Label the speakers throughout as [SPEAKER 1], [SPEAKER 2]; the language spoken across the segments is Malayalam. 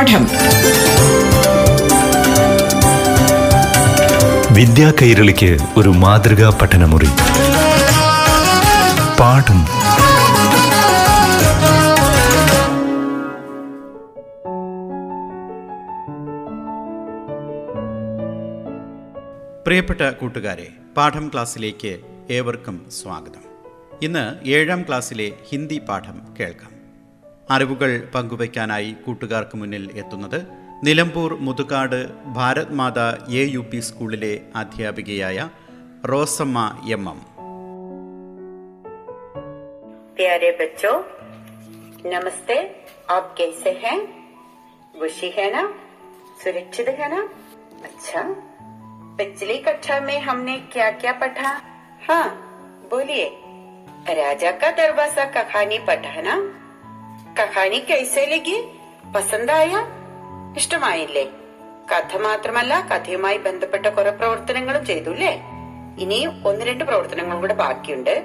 [SPEAKER 1] പാഠം.
[SPEAKER 2] വിദ്യാ കൈരളിക്ക് ഒരു മാതൃകാ പഠനമുറി. പാഠം.
[SPEAKER 3] പ്രിയപ്പെട്ട കൂട്ടുകാരെ പാഠം ക്ലാസ്സിലേക്ക് ഏവർക്കും സ്വാഗതം. ഇന്ന് ഏഴാം ക്ലാസ്സിലെ ഹിന്ദി പാഠം കേൾക്കാം. അറിവുകൾ പങ്കുവയ്ക്കാനായി കൂട്ടുകാർക്ക് മുന്നിൽ എത്തുന്നത് Nilambur Muthukad Bharat Mata A U P സ്കൂളിലെ അധ്യാപികയായ റോസമ്മ എം എം
[SPEAKER 4] प्यारे बच्चों नमस्ते आप कैसे हैं खुशी है ना सुरक्षित है ना अच्छा पिछली कक्षा में हमने क्या क्या पढ़ा हाँ बोलिए राजा का दरवाजा कहानी पढ़ा ना കഹാനി कैसे लगी പസന്ത് ആയ ഇഷ്ടമായില്ലേ കഥ മാത്രമല്ല കഥയുമായി ബന്ധപ്പെട്ട കുറെ പ്രവർത്തനങ്ങളും ചെയ്തു അല്ലേ ഇനിയും ഒന്ന് രണ്ട് പ്രവർത്തനങ്ങളും കൂടെ ബാക്കിയുണ്ട്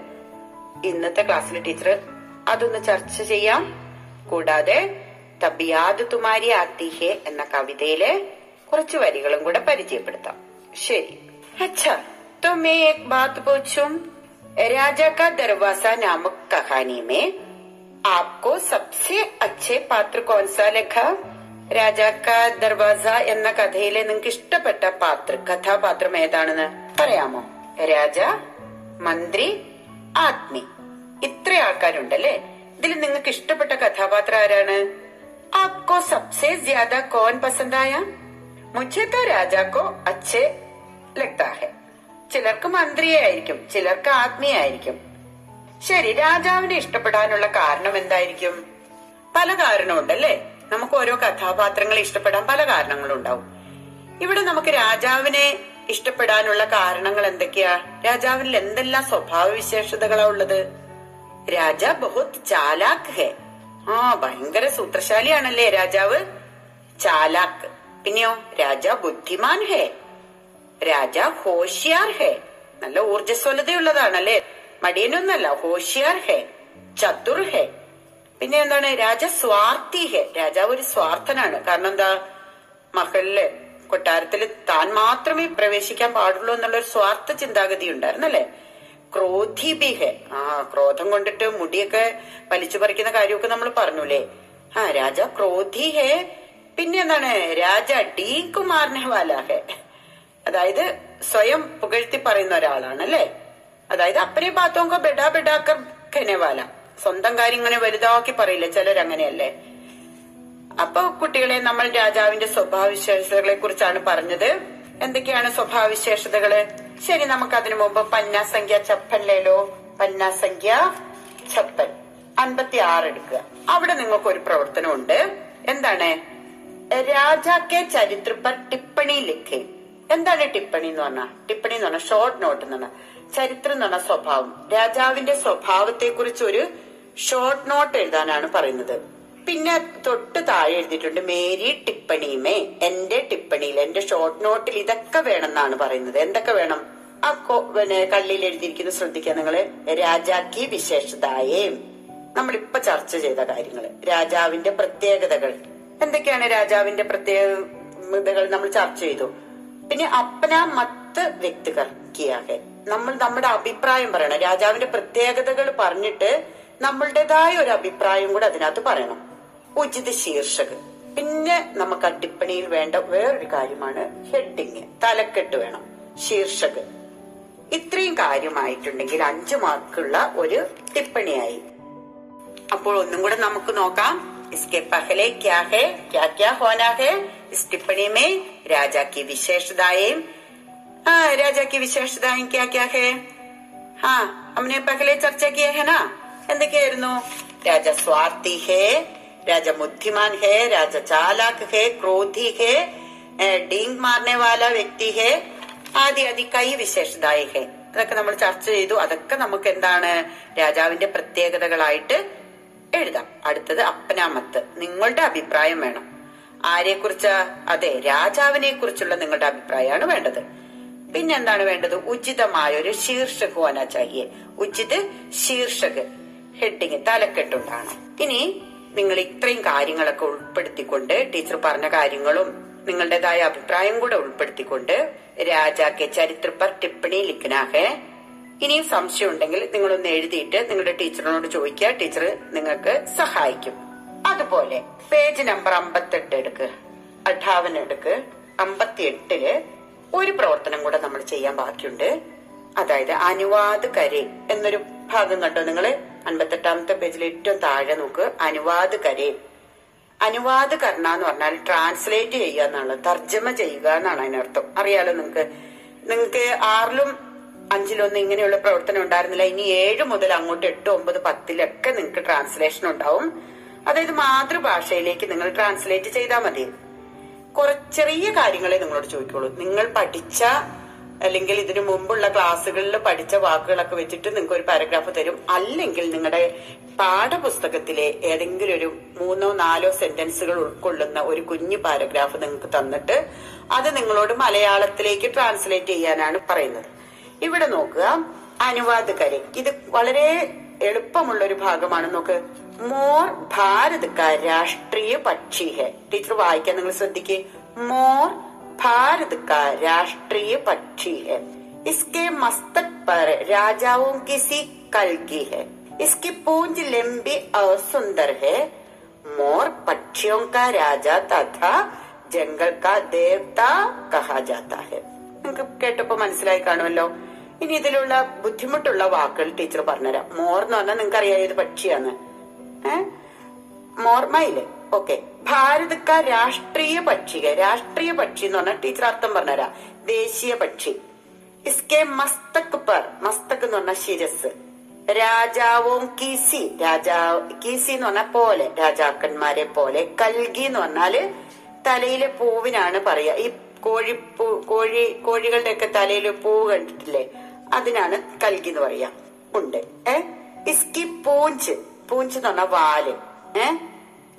[SPEAKER 4] ഇന്നത്തെ ക്ലാസ്സിലെ ടീച്ചർ അതൊന്ന് ചർച്ച ചെയ്യാം കൂടാതെ തബിയാദ് തുമാരി ആത്തി ഹെ എന്ന കവിതയിലെ കുറച്ച് വരികളും കൂടെ പരിചയപ്പെടുത്താം ശരി അച്ഛാ तो मैं एक बात पूछूं राजा का दरवाजा नामक कहानी में आपको सबसे अच्छे പാത്ര കോൺസാ ലഖ രാജാക്ക ദർവാസ എന്ന കഥയിലെ നിങ്ങൾക്ക് ഇഷ്ടപ്പെട്ട പാത്ര കഥാപാത്രം ഏതാണെന്ന് പറയാമോ രാജ മന്ത്രി ആത്മി ഇത്ര ആൾക്കാരുണ്ടല്ലേ ഇതിൽ നിങ്ങൾക്ക് ഇഷ്ടപ്പെട്ട കഥാപാത്രം ആരാണ് आपको सबसे ज्यादा कौन पसंद आया? मुझे तो राजा को अच्छे लगता है। ചിലർക്ക് മന്ത്രിയായിരിക്കും ചിലർക്ക് ആത്മീയായിരിക്കും ശരി രാജാവിനെ ഇഷ്ടപ്പെടാനുള്ള കാരണം എന്തായിരിക്കും? പല കാരണമുണ്ടല്ലേ? നമുക്ക് ഓരോ കഥാപാത്രങ്ങളെ ഇഷ്ടപ്പെടാൻ പല കാരണങ്ങളുണ്ടാവും. ഇവിടെ നമുക്ക് രാജാവിനെ ഇഷ്ടപ്പെടാനുള്ള കാരണങ്ങൾ എന്തൊക്കെയാ? രാജാവിൽ എന്തെല്ലാം സ്വഭാവ വിശേഷതകളാ ഉള്ളത്? രാജ ബഹുത് ചാലാക്ക് ഹെ. ആ ഭയങ്കര സൂത്രശാലിയാണല്ലേ രാജാവ്? ചാലാക്ക് പിന്നെയോ രാജ ബുദ്ധിമാൻ ഹെ. രാജ ഹോഷിയാർ ഹെ. നല്ല ഊർജസ്വലതയുള്ളതാണല്ലേ മടിയനൊന്നല്ല ഹോഷിയാർ ഹെ ചതുർ ഹെ. പിന്നെ എന്താണ് രാജ സ്വാർത്ഥി ഹെ. രാജാവ് ഒരു സ്വാർത്ഥനാണ്. കാരണം എന്താ മഹലിൽ കൊട്ടാരത്തിൽ താൻ മാത്രമേ പ്രവേശിക്കാൻ പാടുള്ളൂ എന്നുള്ള ഒരു സ്വാർത്ഥ ചിന്താഗതി ഉണ്ടായിരുന്നല്ലേ? ക്രോധി ബി ആ ക്രോധം കൊണ്ടിട്ട് മുടിയൊക്കെ വലിച്ചു പറിക്കുന്ന കാര്യമൊക്കെ നമ്മൾ പറഞ്ഞൂലേ? ആ രാജ ക്രോധി ഹെ. പിന്നെ എന്താണ് രാജ ഡി കുമാറിനെ വാലാഹെ അതായത് സ്വയം പുകഴ്ത്തി പറയുന്ന ഒരാളാണ് അല്ലേ അതായത് അപ്പനെ ബാത്തോങ്ക ബെഡാ ബെഡാക്കർ ഖനവാല. സ്വന്തം കാര്യം ഇങ്ങനെ വലുതാക്കി പറയില്ല? ചിലരങ്ങനെയല്ലേ അപ്പൊ കുട്ടികളെ നമ്മൾ രാജാവിന്റെ സ്വഭാവവിശേഷതകളെ കുറിച്ചാണ് പറഞ്ഞത്. എന്തൊക്കെയാണ് സ്വഭാവവിശേഷതകൾ? ശരി നമുക്ക് അതിനു മുമ്പ് പന്നാസംഖ്യ ചപ്പല്ലേലോ പന്നാസംഖ്യ ചപ്പൻ. അൻപത്തി ആറ് എടുക്കുക. അവിടെ നിങ്ങൾക്ക് ഒരു പ്രവർത്തനമുണ്ട്. എന്താണ്? രാജാക്കെ ചരിത്രപ്പർ ടിപ്പണിയിലേക്ക് എന്താണ് ടിപ്പണി എന്ന് പറഞ്ഞാൽ ടിപ്പണി എന്ന് പറഞ്ഞാൽ ഷോർട്ട് നോട്ട് എന്ന് പറഞ്ഞാൽ ചരിത്രം എന്ന് പറഞ്ഞ സ്വഭാവം. രാജാവിന്റെ സ്വഭാവത്തെ കുറിച്ച് ഒരു ഷോർട്ട് നോട്ട് എഴുതാനാണ് പറയുന്നത്. പിന്നെ തൊട്ട് താഴെ എഴുതിയിട്ടുണ്ട് മേരി ടിപ്പണിയുമേ എന്റെ ടിപ്പണിയിൽ എന്റെ ഷോർട്ട് നോട്ടിൽ ഇതൊക്കെ വേണമെന്നാണ് പറയുന്നത്. എന്തൊക്കെ വേണം? ആ പിന്നെ കള്ളിയിൽ എഴുതിയിരിക്കുന്നത് ശ്രദ്ധിക്കുക നിങ്ങൾ. രാജാക്കി വിശേഷതായേ. നമ്മളിപ്പൊ ചർച്ച ചെയ്ത കാര്യങ്ങൾ. രാജാവിന്റെ പ്രത്യേകതകൾ. എന്തൊക്കെയാണ് രാജാവിന്റെ പ്രത്യേകതകൾ നമ്മൾ ചർച്ച ചെയ്തു. പിന്നെ അപ്പന മത്ത് വ്യക്തികൾ കിയാകെ നമ്മൾ നമ്മുടെ അഭിപ്രായം പറയണം. രാജാവിന്റെ പ്രത്യേകതകൾ പറഞ്ഞിട്ട് നമ്മളുടേതായ ഒരു അഭിപ്രായം കൂടെ അതിനകത്ത് പറയണം. ഉചിത ശീർഷക്. പിന്നെ നമുക്ക് അടിപ്പണിയിൽ ടിപ്പണിയിൽ വേണ്ട വേറൊരു കാര്യമാണ് ഹെഡിങ്. തലക്കെട്ട് വേണം. ശീർഷക്. ഇത്രയും കാര്യമായിട്ടുണ്ടെങ്കിൽ അഞ്ചു മാർക്കുള്ള ഒരു ടിപ്പണിയായി. അപ്പോൾ ഒന്നും കൂടെ നമുക്ക് നോക്കാം. इसके पहले क्या है क्या क्या होना है इस टिप्पणी में राजा की विशेषताएं हाँ राजा की विशेषताएं क्या क्या है हाँ हमने पहले चर्चा किया है ना എന്തൊക്കെയായിരുന്നു രാജ സ്വാർത്ഥി ഹേ രാജ ബുദ്ധിമാൻ ഹേ രാജ ചാലാക് ഹേ ക്രോധി ഹേ ഡീങ് മാർനെ വാല വ്യക്തി ഹേ ആദി ആദി കൈ വിശേഷതായി ഹേ അതൊക്കെ നമ്മൾ ചർച്ച ചെയ്തു അതൊക്കെ നമുക്ക് എന്താണ് രാജാവിന്റെ പ്രത്യേകതകളായിട്ട് എഴുതാം. അടുത്തത് അപ്പനാമത്ത് നിങ്ങളുടെ അഭിപ്രായം വേണം. ആരെക്കുറിച്ച്? അതെ രാജാവിനെ കുറിച്ചുള്ള നിങ്ങളുടെ അഭിപ്രായമാണ് വേണ്ടത്. പിന്നെ എന്താണ് വേണ്ടത്? ഉചിതമായ ഒരു ശീർഷക് ഹോന ചാഹിയെ ഉചിത് ശീർഷക്. ഹെഡിങ് തലക്കെട്ടുണ്ടാണ്. ഇനി നിങ്ങൾ ഇത്രയും കാര്യങ്ങളൊക്കെ ഉൾപ്പെടുത്തിക്കൊണ്ട് ടീച്ചർ പറഞ്ഞ കാര്യങ്ങളും നിങ്ങളുടേതായ അഭിപ്രായം കൂടെ ഉൾപ്പെടുത്തിക്കൊണ്ട് രാജാക്കെ ചരിത്ര പർ ടിപ്പണി ലിഖനാഹേ ഇനിയും സംശയം ഉണ്ടെങ്കിൽ നിങ്ങളൊന്ന് എഴുതിയിട്ട് നിങ്ങളുടെ ടീച്ചറിനോട് ചോദിക്കുക. ടീച്ചർ നിങ്ങൾക്ക് സഹായിക്കും. അതുപോലെ പേജ് നമ്പർ അമ്പത്തെട്ട് എടുക്ക്. അഠാവൻ എടുക്ക്. അമ്പത്തിയെട്ടിൽ ഒരു പ്രവർത്തനം കൂടെ നമ്മൾ ചെയ്യാൻ ബാക്കിയുണ്ട്. അതായത് അനുവാദ കരെ എന്നൊരു ഭാഗം കണ്ടോ നിങ്ങൾ? അൻപത്തെട്ടാമത്തെ പേജിൽ ഏറ്റവും താഴെ നോക്ക്. അനുവാദ കരെ. അനുവാദ കർണ എന്ന് പറഞ്ഞാൽ ട്രാൻസ്ലേറ്റ് ചെയ്യുക എന്നാണ് തർജമ ചെയ്യുക എന്നാണ് അതിനർത്ഥം. അറിയാലോ നിങ്ങക്ക് നിങ്ങക്ക് ആറിലും അഞ്ചിലൊന്നും ഇങ്ങനെയുള്ള പ്രവർത്തനം ഉണ്ടായിരുന്നില്ല. ഇനി ഏഴ് മുതൽ അങ്ങോട്ട് എട്ട് ഒമ്പത് പത്തിലൊക്കെ നിങ്ങൾക്ക് ട്രാൻസ്ലേഷൻ ഉണ്ടാവും. അതായത് മാതൃഭാഷയിലേക്ക് നിങ്ങൾ ട്രാൻസ്ലേറ്റ് ചെയ്താൽ മതി. കുറച്ചെറിയ കാര്യങ്ങളെ നിങ്ങളോട് ചോദിക്കുള്ളൂ. നിങ്ങൾ പഠിച്ച അല്ലെങ്കിൽ ഇതിനു മുമ്പുള്ള ക്ലാസ്സുകളിൽ പഠിച്ച വാക്കുകളൊക്കെ വെച്ചിട്ട് നിങ്ങൾക്ക് ഒരു പാരഗ്രാഫ് തരും. അല്ലെങ്കിൽ നിങ്ങളുടെ പാഠപുസ്തകത്തിലെ ഏതെങ്കിലും ഒരു മൂന്നോ നാലോ സെന്റൻസുകൾ ഉൾക്കൊള്ളുന്ന ഒരു കുഞ്ഞു പാരഗ്രാഫ് നിങ്ങൾക്ക് തന്നിട്ട് അത് നിങ്ങളോട് മലയാളത്തിലേക്ക് ട്രാൻസ്ലേറ്റ് ചെയ്യാനാണ് പറയുന്നത്. ഇവിടെ നോക്കുക അനുവാദകരെ ഇത് വളരെ എളുപ്പമുള്ള ഒരു ഭാഗമാണ് നോക്ക് മോർ ഭാരത് കാ രാഷ്ട്രീയ പക്ഷി ഹെ ടീച്ചർ വായിക്കാൻ നിങ്ങൾ ശ്രദ്ധിക്കേ മോർ ഭാരത് കാ രാഷ്ട്രീയ പക്ഷി ഹെ इसके मस्तक पर राजाओं की सी कलगी है इसकी पूंछ लंबी और सुंदर है मोर पक्षियों का राजा तथा जंगल का देवता कहा जाता है നിങ്ങൾക്ക് കേട്ടപ്പോ മനസ്സിലായി കാണുമല്ലോ ഇനി ഇതിലുള്ള ബുദ്ധിമുട്ടുള്ള വാക്കുകൾ ടീച്ചർ പറഞ്ഞുതരാം. മോർ എന്ന് പറഞ്ഞാൽ നിങ്ങൾക്ക് അറിയാം ഏത് പക്ഷിയാണ്. ഏഹ് മോർമയിൽ ഓക്കെ. ഭാരതക്ക രാഷ്ട്രീയ പക്ഷിക രാഷ്ട്രീയ പക്ഷി എന്ന് പറഞ്ഞാൽ ടീച്ചർ അർത്ഥം പറഞ്ഞുതരാം. ദേശീയ പക്ഷി. ഇസ്കെ മസ്തക് പർ മസ്തക് എന്ന് പറഞ്ഞ ശിരസ്. രാജാവും കീസി രാജാ കീസി എന്ന് പറഞ്ഞാൽ പോലെ രാജാക്കന്മാരെ പോലെ. കൽഗി എന്ന് പറഞ്ഞാൽ തലയിലെ പൂവിനാണ് പറയാ ഈ കോഴി കോഴി കോഴികളുടെ ഒക്കെ തലയിൽ പൂവ് കണ്ടിട്ടില്ലേ? അതിനാണ് കൽക്കി എന്ന് പറയാ. ഉണ്ട്. ഏ? ഇസ്കി പൂഞ്ച്. പൂഞ്ച് എന്ന് പറഞ്ഞ വാൽ. ഏ?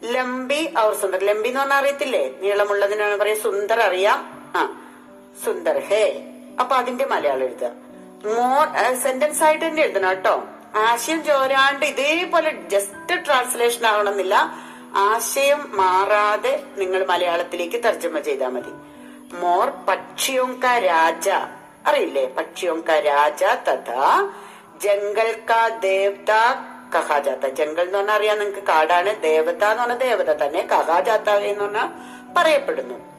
[SPEAKER 4] ലംബി അവർ സുന്ദർ. ലംബി എന്ന് പറഞ്ഞാൽ അറിയത്തില്ലേ? നീളമുള്ളതിനാണ് പറയാ സുന്ദർ അറിയാം. ആ. സുന്ദർ ഹേ. അപ്പൊ അതിന്റെ മലയാളം എഴുതുക. മോർ സെന്റൻസ് ആയിട്ട് തന്നെ എഴുതണം കേട്ടോ. ആശയം ചോരാണ്ട് ഇതേപോലെ ജസ്റ്റ് ട്രാൻസ്ലേഷൻ ആവണമെന്നില്ല. ആശയം മാറാതെ നിങ്ങൾ മലയാളത്തിലേക്ക് തർജമ ചെയ്താൽ മതി. മോർ പക്ഷിയോങ്ക രാജ. അറിയില്ലേ? പക്ഷിയോं രാജ തഥാ ജംഗൽ കാ ദേവത കഹാജാത്ത ജംഗൽ എന്ന് പറഞ്ഞാൽ അറിയാം നിങ്ങൾക്ക് കാടാണ്. ദേവത എന്ന് പറഞ്ഞ ദേവത തന്നെ കഹാജാത്ത എന്ന് പറഞ്ഞാൽ പറയപ്പെടുന്നു.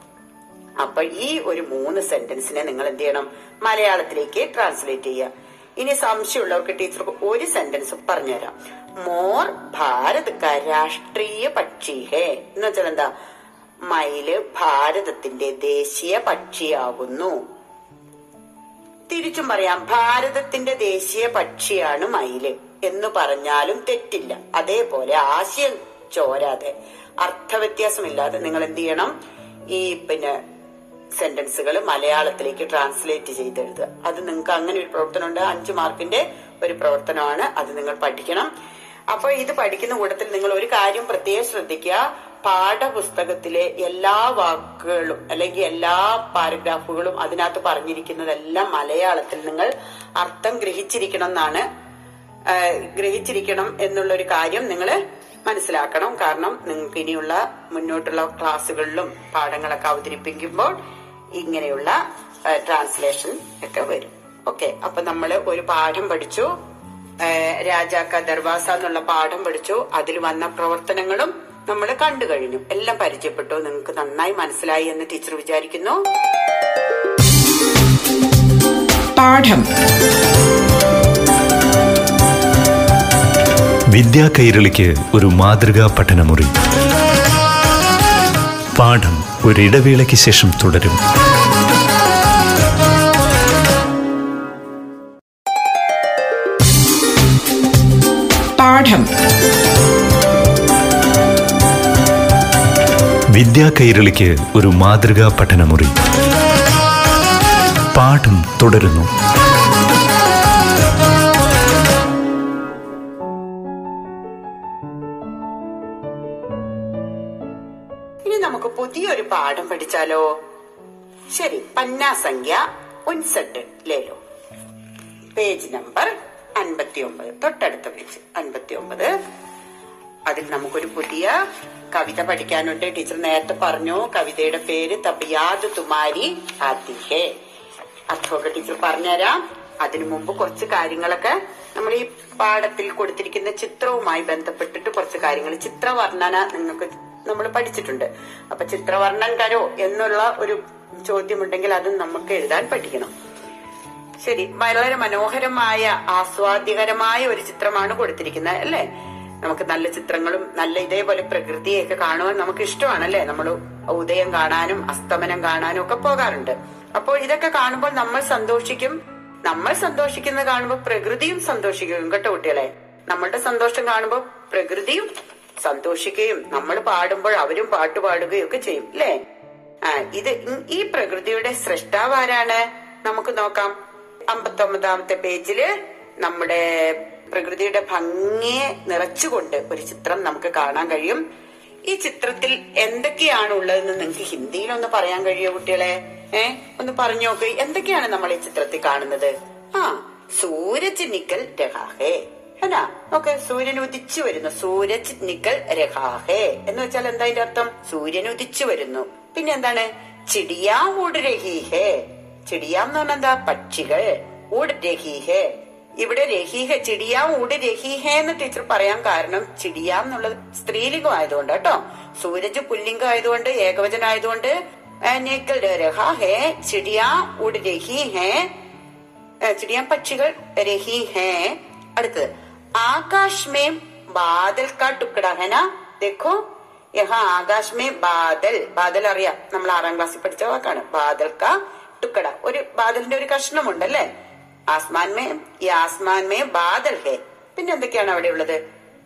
[SPEAKER 4] അപ്പൊ ഈ ഒരു മൂന്ന് സെന്റൻസിനെ നിങ്ങൾ എന്ത് ചെയ്യണം? മലയാളത്തിലേക്ക് ട്രാൻസ്ലേറ്റ് ചെയ്യുക. ഇനി സംശയമുള്ളവർക്ക് ടീച്ചർക്ക് ഒരു സെന്റൻസ് പറഞ്ഞുതരാം. മോർ ഭാരത് ക രാഷ്ട്രീയ പക്ഷി ഹേ. എന്ന് വെച്ചാൽ എന്താ? മയിൽ ഭാരതത്തിന്റെ ദേശീയ പക്ഷിയാകുന്നു. തിരിച്ചും പറയാം ഭാരതത്തിന്റെ ദേശീയ പക്ഷിയാണ് മയിൽ എന്ന് പറഞ്ഞാലും തെറ്റില്ല. അതേപോലെ ആശയം ചോരാതെ അർത്ഥവ്യത്യാസമില്ലാതെ നിങ്ങൾ എന്ത് ചെയ്യണം? ഈ പിന്നെ സെന്റൻസുകൾ മലയാളത്തിലേക്ക് ട്രാൻസ്ലേറ്റ് ചെയ്തെഴുതുക അത് നിങ്ങൾക്ക് അങ്ങനെ ഒരു പ്രവർത്തനമുണ്ട്. അഞ്ചു മാർക്കിന്റെ ഒരു പ്രവർത്തനമാണ്. അത് നിങ്ങൾ പഠിക്കണം. അപ്പോൾ ഇത് പഠിക്കുന്ന കൂട്ടത്തിൽ നിങ്ങൾ ഒരു കാര്യം പ്രത്യേകം ശ്രദ്ധിക്കുക. പാഠപുസ്തകത്തിലെ എല്ലാ വാക്കുകളും അല്ലെങ്കിൽ എല്ലാ പാരഗ്രാഫുകളും അതിനകത്ത് പറഞ്ഞിരിക്കുന്നതെല്ലാം മലയാളത്തിൽ നിങ്ങൾ അർത്ഥം ഗ്രഹിച്ചിരിക്കണം എന്നാണ് ഗ്രഹിച്ചിരിക്കണം എന്നുള്ള ഒരു കാര്യം നിങ്ങൾ മനസ്സിലാക്കണം. കാരണം നിങ്ങൾക്ക് ഇനിയുള്ള മുന്നോട്ടുള്ള ക്ലാസ്സുകളിലും പാഠങ്ങളൊക്കെ അവതരിപ്പിക്കുമ്പോൾ ഇങ്ങനെയുള്ള ട്രാൻസ്ലേഷൻ ഒക്കെ വരും. ഓക്കെ അപ്പൊ നമ്മൾ ഒരു പാഠം പഠിച്ചു രാജാക്ക ദർവാസ എന്നുള്ള പാഠം പഠിച്ചു അതിൽ വന്ന പ്രവർത്തനങ്ങളും നമ്മൾ കണ്ടു കഴിഞ്ഞു. എല്ലാം പരിചയപ്പെട്ടു. നിങ്ങൾക്ക് നന്നായി മനസ്സിലായി എന്ന് ടീച്ചർ വിചാരിക്കുന്നു.
[SPEAKER 1] പാഠം.
[SPEAKER 2] വിദ്യാ കൈരളിക്ക് ഒരു മാതൃകാ പഠനമുറി. പാഠം ഒരിടവേളയ്ക്ക് ശേഷം തുടരും. വിദ്യാ കൈരളിക്ക് ഒരു മാതൃകാ പഠനമുറി. പാഠം തുടരുന്നു.
[SPEAKER 4] ഇനി നമുക്ക് പുതിയൊരു പാഠം പഠിച്ചാലോ? ശരി പന്നാസംഖ്യ ഉൻസെട്ട് ലേലോ. പേജ് നമ്പർ അൻപത്തി ഒമ്പത് തൊട്ടടുത്ത പേജ് അൻപത്തി ഒമ്പത് അതിൽ നമുക്കൊരു പുതിയ കവിത പഠിക്കാനുണ്ട്. ടീച്ചർ നേരത്തെ പറഞ്ഞു കവിതയുടെ പേര് തബിയാദ് തുമാരി അതിഹേ അർത്ഥമൊക്കെ ടീച്ചർ പറഞ്ഞുതരാം. അതിനു മുമ്പ് കുറച്ച് കാര്യങ്ങളൊക്കെ നമ്മൾ ഈ പാഠത്തിൽ കൊടുത്തിരിക്കുന്ന ചിത്രവുമായി ബന്ധപ്പെട്ടിട്ട് കുറച്ച് കാര്യങ്ങൾ. ചിത്രവർണന നിങ്ങൾക്ക് നമ്മൾ പഠിച്ചിട്ടുണ്ട്. അപ്പൊ ചിത്രവർണൻ കരോ എന്നുള്ള ഒരു ചോദ്യമുണ്ടെങ്കിൽ അതും നമുക്ക് എഴുതാൻ പഠിക്കണം. ശരി വളരെ മനോഹരമായ ആസ്വാദ്യകരമായ ഒരു ചിത്രമാണ് കൊടുത്തിരിക്കുന്നത് അല്ലേ? നമുക്ക് നല്ല ചിത്രങ്ങളും നല്ല ഇതേപോലെ പ്രകൃതിയൊക്കെ കാണുവാൻ നമുക്ക് ഇഷ്ടമാണല്ലേ? നമ്മൾ ഉദയം കാണാനും അസ്തമനം കാണാനും ഒക്കെ പോകാറുണ്ട്. അപ്പോൾ ഇതൊക്കെ കാണുമ്പോൾ നമ്മൾ സന്തോഷിക്കും. നമ്മൾ സന്തോഷിക്കുന്നത് കാണുമ്പോൾ പ്രകൃതിയും സന്തോഷിക്കും കേട്ടോ കുട്ടികളെ? നമ്മളുടെ സന്തോഷം കാണുമ്പോൾ പ്രകൃതിയും സന്തോഷിക്കുകയും നമ്മൾ പാടുമ്പോൾ അവരും പാട്ട് പാടുകയും ഒക്കെ ചെയ്യും അല്ലേ? ഇത് ഈ പ്രകൃതിയുടെ സൃഷ്ടാവ് ആരാണ് നമുക്ക് നോക്കാം. അമ്പത്തൊമ്പതാമത്തെ പേജിൽ നമ്മുടെ പ്രകൃതിയുടെ ഭംഗിയെ നിറച്ചുകൊണ്ട് ഒരു ചിത്രം നമുക്ക് കാണാൻ കഴിയും. ഈ ചിത്രത്തിൽ എന്തൊക്കെയാണ് ഉള്ളതെന്ന് നിങ്ങൾക്ക് ഹിന്ദിയിൽ ഒന്ന് പറയാൻ കഴിയോ കുട്ടികളെ? ഏ? ഒന്ന് പറഞ്ഞു നോക്ക്. എന്തൊക്കെയാണ് നമ്മൾ ഈ ചിത്രത്തിൽ കാണുന്നത്? ആ സൂരജ് നിക്കൽ രഹാഹേ. അല്ല ഓക്കെ സൂര്യൻ ഉദിച്ചു വരുന്നു. സൂരജ് നിക്കൽ രഹാഹേ. എന്ന് വെച്ചാൽ എന്താ അതിന്റെ അർത്ഥം? സൂര്യൻ ഉദിച്ചു വരുന്നു. പിന്നെ എന്താണ്? ചിടിയാ ഊട് രഹീഹേ. ചിടിയാം എന്ന് പറഞ്ഞാൽ എന്താ? പക്ഷികൾ. ഊട് രഹീഹേ. ഇവിടെ രഹീഹ ചിടിയാം ഊട് രഹീഹേ എന്ന് ടീച്ചർ പറയാൻ കാരണം ചിടിയാം എന്നുള്ളത് സ്ത്രീലിംഗം ആയതുകൊണ്ട് കേട്ടോ സൂരജ് പുല്ലിംഗം ആയതുകൊണ്ട് ഏകവചനം ആയതുകൊണ്ട് നിക്കൽ രഹാഹേ ചിടിയാ ഊട് രഹീഹേ चिड़िया പക്ഷികൾ രഹി ഹേ അടുത്തത് ആകാശ് में बादल का टुकड़ा है ना देखो यहाँ ആകാശ് में बादल ബാദൽ അറിയാം നമ്മൾ ആറാം ക്ലാസ്സിൽ പഠിച്ച വാക്കാണ് ബാദൽ കാ ടുക്കട ഒരു ബാദലിന്റെ ഒരു കഷ്ണമുണ്ട് അല്ലേ ആസ്മാൻ മേ ഈ ആസ്മാൻ മേ ബാദൽ ഹേ പിന്നെ എന്തൊക്കെയാണ് അവിടെ ഉള്ളത്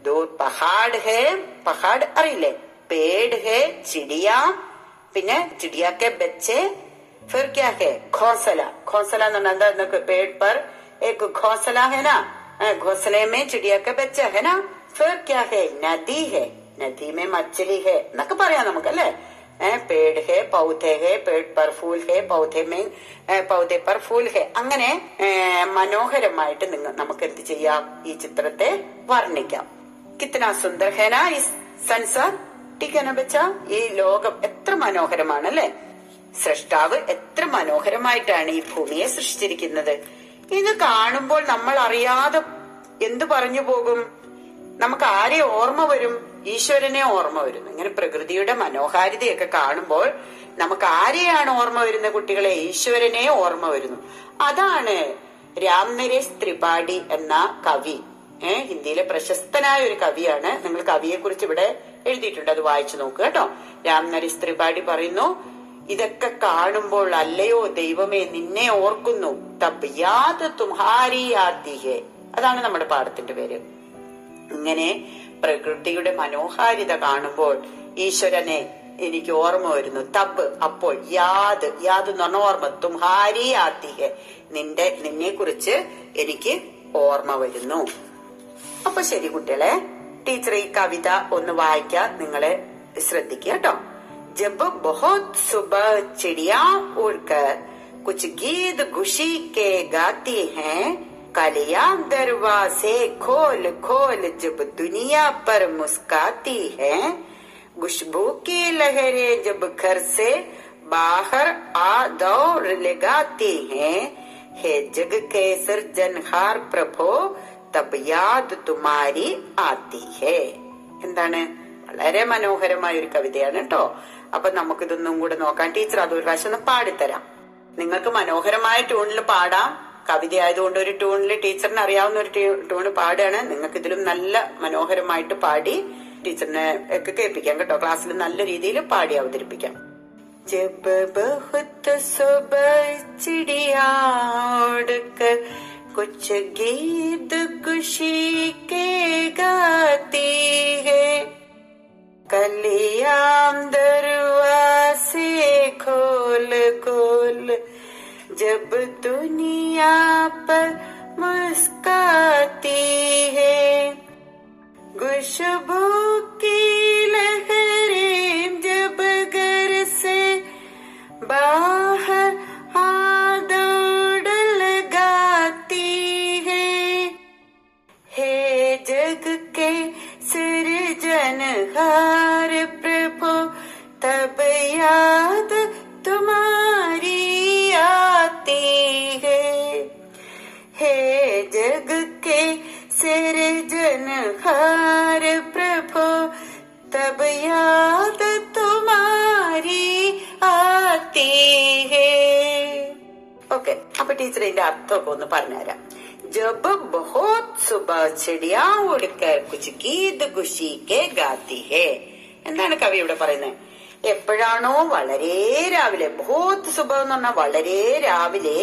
[SPEAKER 4] ദോ പഹാഡ് ഹേ പഹാഡ് അറിയില്ലേ പേട് ഹേ ചിടിയ പിന്നെ ചിടിയാക്കെ ബച്ചെ फिर क्या है घोंसला घोंसला എന്ന് പറഞ്ഞാൽ എന്താ पेड़ पर एक घोंसला है ना घोंसले में चिड़िया का बच्चा है ना फिर क्या है नदी है नदी में मछली है എന്നൊക്കെ പറയാം നമുക്കല്ലേ പേട് ഹേ പൗധെ ഹേ പേട് പർ ഫൂൽ ഹേ പൗധെ മേ പൗധെ പർ ഫൂൽ ഹേ അങ്ങനെ മനോഹരമായിട്ട് നിങ്ങൾ നമുക്ക് എന്ത് ചെയ്യാം? ഈ ചിത്രത്തെ വർണിക്കാം. കിത്തന സുന്ദർ ഹേന ഈ സൻസാർ ടിക്കന വെച്ച ഈ ലോകം എത്ര മനോഹരമാണ് അല്ലെ? സൃഷ്ടാവ് എത്ര മനോഹരമായിട്ടാണ് ഈ ഭൂമിയെ സൃഷ്ടിച്ചിരിക്കുന്നത്. ഇത് കാണുമ്പോൾ നമ്മൾ അറിയാതെ എന്തു പറഞ്ഞു പോകും? നമുക്ക് ആരെ ഓർമ്മ വരും? ഈശ്വരനെ ഓർമ്മ വരുന്നു. ഇങ്ങനെ പ്രകൃതിയുടെ മനോഹാരിതയൊക്കെ കാണുമ്പോൾ നമുക്ക് ആരെയാണ് ഓർമ്മ വരുന്ന കുട്ടികളെ? ഈശ്വരനെ ഓർമ്മ വരുന്നു. അതാണ് രാം നരേഷ് ത്രിപാഠി എന്ന കവി. ഏഹ് ഹിന്ദിയിലെ പ്രശസ്തനായ ഒരു കവിയാണ്. നിങ്ങൾ കവിയെ കുറിച്ച് ഇവിടെ എഴുതിയിട്ടുണ്ട്. അത് വായിച്ചു നോക്കുക കേട്ടോ. രാം നരേഷ് ത്രിപാഠി പറയുന്നു ഇതൊക്കെ കാണുമ്പോൾ അല്ലയോ ദൈവമേ നിന്നെ ഓർക്കുന്നു. തബ് യാത് അതാണ് നമ്മുടെ പാഠത്തിന്റെ പേര്. ഇങ്ങനെ പ്രകൃതിയുടെ മനോഹാരിത കാണുമ്പോൾ ഈശ്വരനെ എനിക്ക് ഓർമ്മ വരുന്നു. തബ് അപ്പോൾ യാത് യാത് എന്ന് ഓർമ്മ. തുംഹാരി ആത്തിഹെ നിന്റെ നിന്നെ കുറിച്ച് എനിക്ക് ഓർമ്മ വരുന്നു. അപ്പൊ ശരി കുട്ടികളെ ടീച്ചർ ഈ കവിത ഒന്ന് വായിക്കാൻ നിങ്ങളെ ശ്രദ്ധിക്കുക കേട്ടോ. ജബ് ബഹുത് സുബ ചിടിയാ ഉൾക്കർ കുച്ച് ഗീത് ഖുഷി കെ ഗാത്തി ഹേ कलिया दरवाजे खोल खोल जब दुनिया पर मुस्काती है खुशबू की लहरें जब घर से बाहर आ दौड़ लगाती हैं हे जग के सृजनहार प्रभो तब याद तुम्हारी आती है എന്താണ് വളരെ മനോഹരമായ ഒരു കവിതയാണ് കേട്ടോ അപ്പൊ നമുക്കിതൊന്നും കൂടെ നോക്കാം ടീച്ചർ അത് ഒരു പ്രാവശ്യം ഒന്ന് പാടിത്തരാം നിങ്ങൾക്ക് മനോഹരമായ ട്യൂണിൽ പാടാം കവിത ആയതുകൊണ്ട് ഒരു ട്യൂണിൽ ടീച്ചറിന് അറിയാവുന്ന ഒരു ട്യൂണ് പാടുകയാണ് നിങ്ങൾക്ക് ഇതിലും നല്ല മനോഹരമായിട്ട് പാടി ടീച്ചറിനെ ഒക്കെ കേൾപ്പിക്കാം കേട്ടോ ക്ലാസ്സിൽ നല്ല രീതിയിൽ പാടി അവതരിപ്പിക്കാം जब बहुत सुबह चिड़िया उड़कर कुछ गीत खुशी के गाती है जब दुनिया पर मुस्काती है खुशबू जग के सिरजनहार प्रभु तब याद तुम्हारी आती है ഓക്കെ അപ്പൊ ടീച്ചർ ഇതിന്റെ അർത്ഥമൊക്കെ ഒന്ന് പറഞ്ഞുതരാം जब बहुत सुबह चिड़िया उड़कर कुछ गीत खुशी के गाती है എന്താണ് കവി ഇവിടെ പറയുന്നത് എപ്പോഴാണോ വളരെ രാവിലെ ബഹോത് സുബ എന്ന് പറഞ്ഞാൽ വളരെ രാവിലെ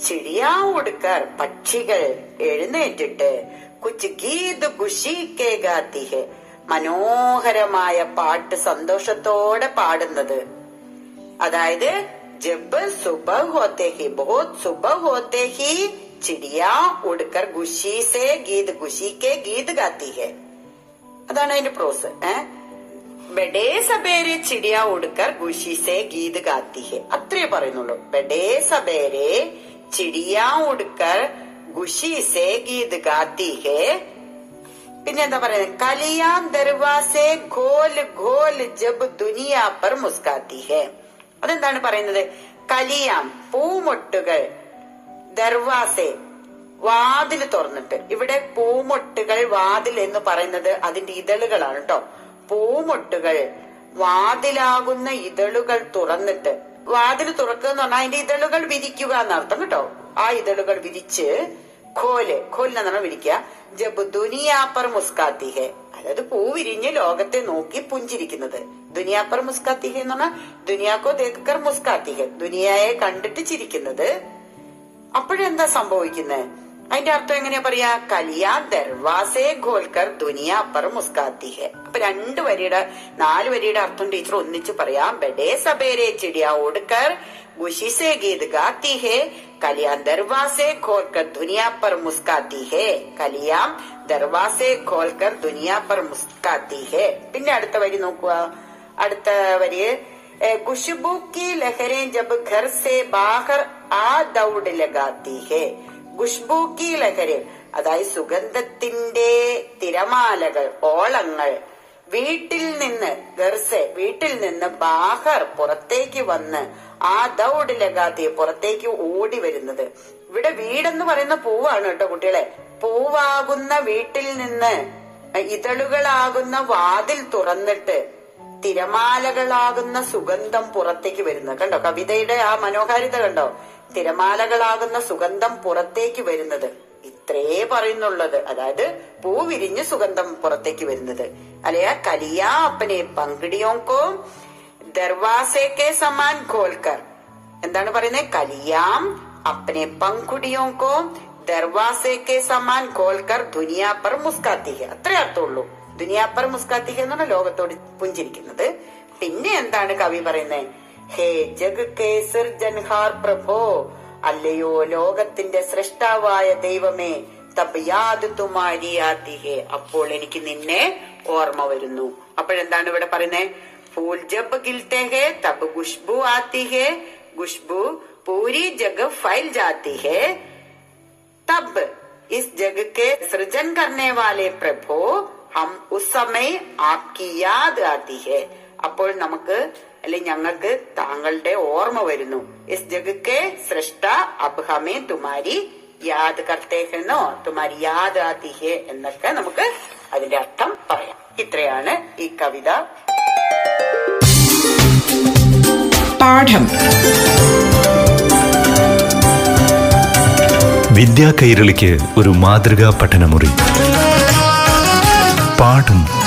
[SPEAKER 4] ചിടിയാവോടുക്കാർ പക്ഷികൾ എഴുന്നേറ്റിട്ട് കുച്ച് ഗീത് ഖുഷിക്കെ ഗാത്തിഹെ മനോഹരമായ പാട്ട് സന്തോഷത്തോടെ പാടുന്നത്. അതായത് ജബ് സുബ ഹോത്തേഹി ബോത് സുബ ഹോത്തേഹി ഹോത്തെ ഉടുക്കർ ഖുഷി സേ ഗീത് ഖുഷിക്കെ ഗീത് ഗാത്തിഹെ അതാണ് അതിന്റെ പ്രോസ് ഏ? ബഡേ സബേരെ ചിടിയ ഉടുക്കർ ഖുഷി സേ ഗീത് ഗാത്തിഹെ അത്രേ പറയുന്നുള്ളൂ. ബഡേ സബേരെ ചിടിയ ഉടുക്കർ ഖുഷി സേ ഗീത് ഗാത്തി ഹേ. പിന്നെന്താ പറയുന്നത് കലിയാം ദർവാസെ ഘോൽ ഘോൽ ജബ് ദുനിയാ പർ മുസ്കാത്തി ഹെ. അതെന്താണ് പറയുന്നത്? കലിയാം പൂമൊട്ടുകൾ ദർവാസെ വാതിൽ തുറന്നിട്ട്. ഇവിടെ പൂമൊട്ടുകൾ വാതിൽ എന്ന് പറയുന്നത് അതിന്റെ ഇതളുകളാണ് കേട്ടോ പൂമൊട്ടുകൾ വാതിലാകുന്ന ഇതളുകൾ തുറന്നിട്ട്. വാതിൽ തുറക്കുക എന്ന് പറഞ്ഞാൽ അതിന്റെ ഇതളുകൾ വിരിക്കുക എന്നർത്ഥം കേട്ടോ. ആ ഇതളുകൾ വിരിച്ച് ഖോൽ ഖോലിനെ നമ്മൾ വിളിക്കുക ജബ് ദുനിയാപ്പർ മുസ്കാത്തിഹെ. അതായത് പൂ വിരിഞ്ഞ് ലോകത്തെ നോക്കി പുഞ്ചിരിക്കുന്നത്. ദുനിയാപ്പർ മുസ്കാത്തിഹെ എന്ന് പറഞ്ഞാൽ ദുനിയാക്കോ ദേക്കർ മുസ്കാത്തിഹെ. ദുനിയായെ കണ്ടിട്ട് ചിരിക്കുന്നത്. അപ്പോഴെന്താ സംഭവിക്കുന്നത് അതിന്റെ അർത്ഥം എങ്ങനെയാ പറയാ കലിയ ദർവാസെ ഘോൽക്കർ ദുനിയ പർ മുസ്കാത്തി ഹെ അപ്പൊ രണ്ട് വരിയുടെ നാല് വരിയുടെ അർത്ഥം ടീച്ചർ ഒന്നിച്ച് പറയാം ബഡേ സബേരെ ചിടിയ ഓടുക്കർ गुशी से गीत गाती है कलियां दरवाजे खोलकर दुनिया पर मुस्काती है കലിയാം ദർവാസെ ഖോൽക്കർ ദുനിയ പർ മുസ്കാത്തി ഹെ പിന്നെ അടുത്ത വരി നോക്കുക അടുത്ത വരി ഖുഷ്ബു की लहरें जब घर से बाहर आ दौड़ लगाती है ഖുഷ്ബു की ലഹരെ അതായത് സുഗന്ധത്തിന്റെ തിരമാലകൾ ഓളങ്ങൾ വീട്ടിൽ നിന്ന് ഗർസെ വീട്ടിൽ നിന്ന് ബാഹർ പുറത്തേക്ക് വന്ന് ആ ദൗഡ് പുറത്തേക്ക് ഓടി വരുന്നത്. ഇവിടെ വീടെന്ന് പറയുന്ന പൂവാണ് കേട്ടോ കുട്ടികളെ. പൂവാകുന്ന വീട്ടിൽ നിന്ന് ഇതളുകളാകുന്ന വാതിൽ തുറന്നിട്ട് തിരമാലകളാകുന്ന സുഗന്ധം പുറത്തേക്ക് വരുന്നത്. കണ്ടോ? കവിതയുടെ ആ മനോഹാരിത കണ്ടോ? തിരമാലകളാകുന്ന സുഗന്ധം പുറത്തേക്ക് വരുന്നത്. ഇത്രേ പറയുന്നുള്ളത്. അതായത് പൂ വിരിഞ്ഞ് സുഗന്ധം പുറത്തേക്ക് വരുന്നത്. അല്ലയാ കലിയ അപ്പനെ പങ്കിടിയോക്കോ ദർവാസേക്കെ സമാൻ ഖോൽക്കർ എന്താണ് പറയുന്നത്? കലിയാം അപ്പനെ പങ്കുടിയോക്കോ ദർവാസേക്കെ സമാൻ ഖോൽക്കർ ദുനിയാ പർ മുസ്കാത്തി ഹെ അത്രേ അർത്ഥമുള്ളൂ. ദുനിയാ പർ മുസ്കാത്തി ഹെ എന്നാണ് ലോകത്തോട് പുഞ്ചിരിക്കുന്നത്. പിന്നെ എന്താണ് കവി പറയുന്നത്? ഹേ ജഗ് കേ സിർജൻഹാർ പ്രഭോ അല്ലയോ ലോകത്തിന്റെ സൃഷ്ടാവായ ദൈവമേ തബ് യാദ് തുമാരി ആത്തി ഹേ അപ്പോൾ എനിക്ക് നിന്നെ ഓർമ്മ വരുന്നു അപ്പോഴെന്താണ് ഇവിടെ പറയുന്നത് फूल जब गिलते हैं तब खुशबू आती है खुशबू पूरी जगह फैल जाती है तब इस जग के सृजन करने वाले प्रभु हम उस समय आपकी याद आती है അപ്പോൾ നമുക്ക് അല്ലെ ഞങ്ങൾക്ക് താങ്കളുടെ ഓർമ്മ വരുന്നു. എസ് ജഗക്കെ സൃഷ്ട അബ് ഹമേ തുമാരി യാദ് കർത്തേഹെന്നോ തുമാരി യാദ് ആതി ഹെ എന്നൊക്കെ നമുക്ക് അതിന്റെ അർത്ഥം പറയാം. ഇത്രയാണ് ഈ കവിത.
[SPEAKER 1] പാഠം.
[SPEAKER 2] വിദ്യാ കൈരളിക്ക് ഒരു മാതൃകാ പഠനമുറി. പാഠം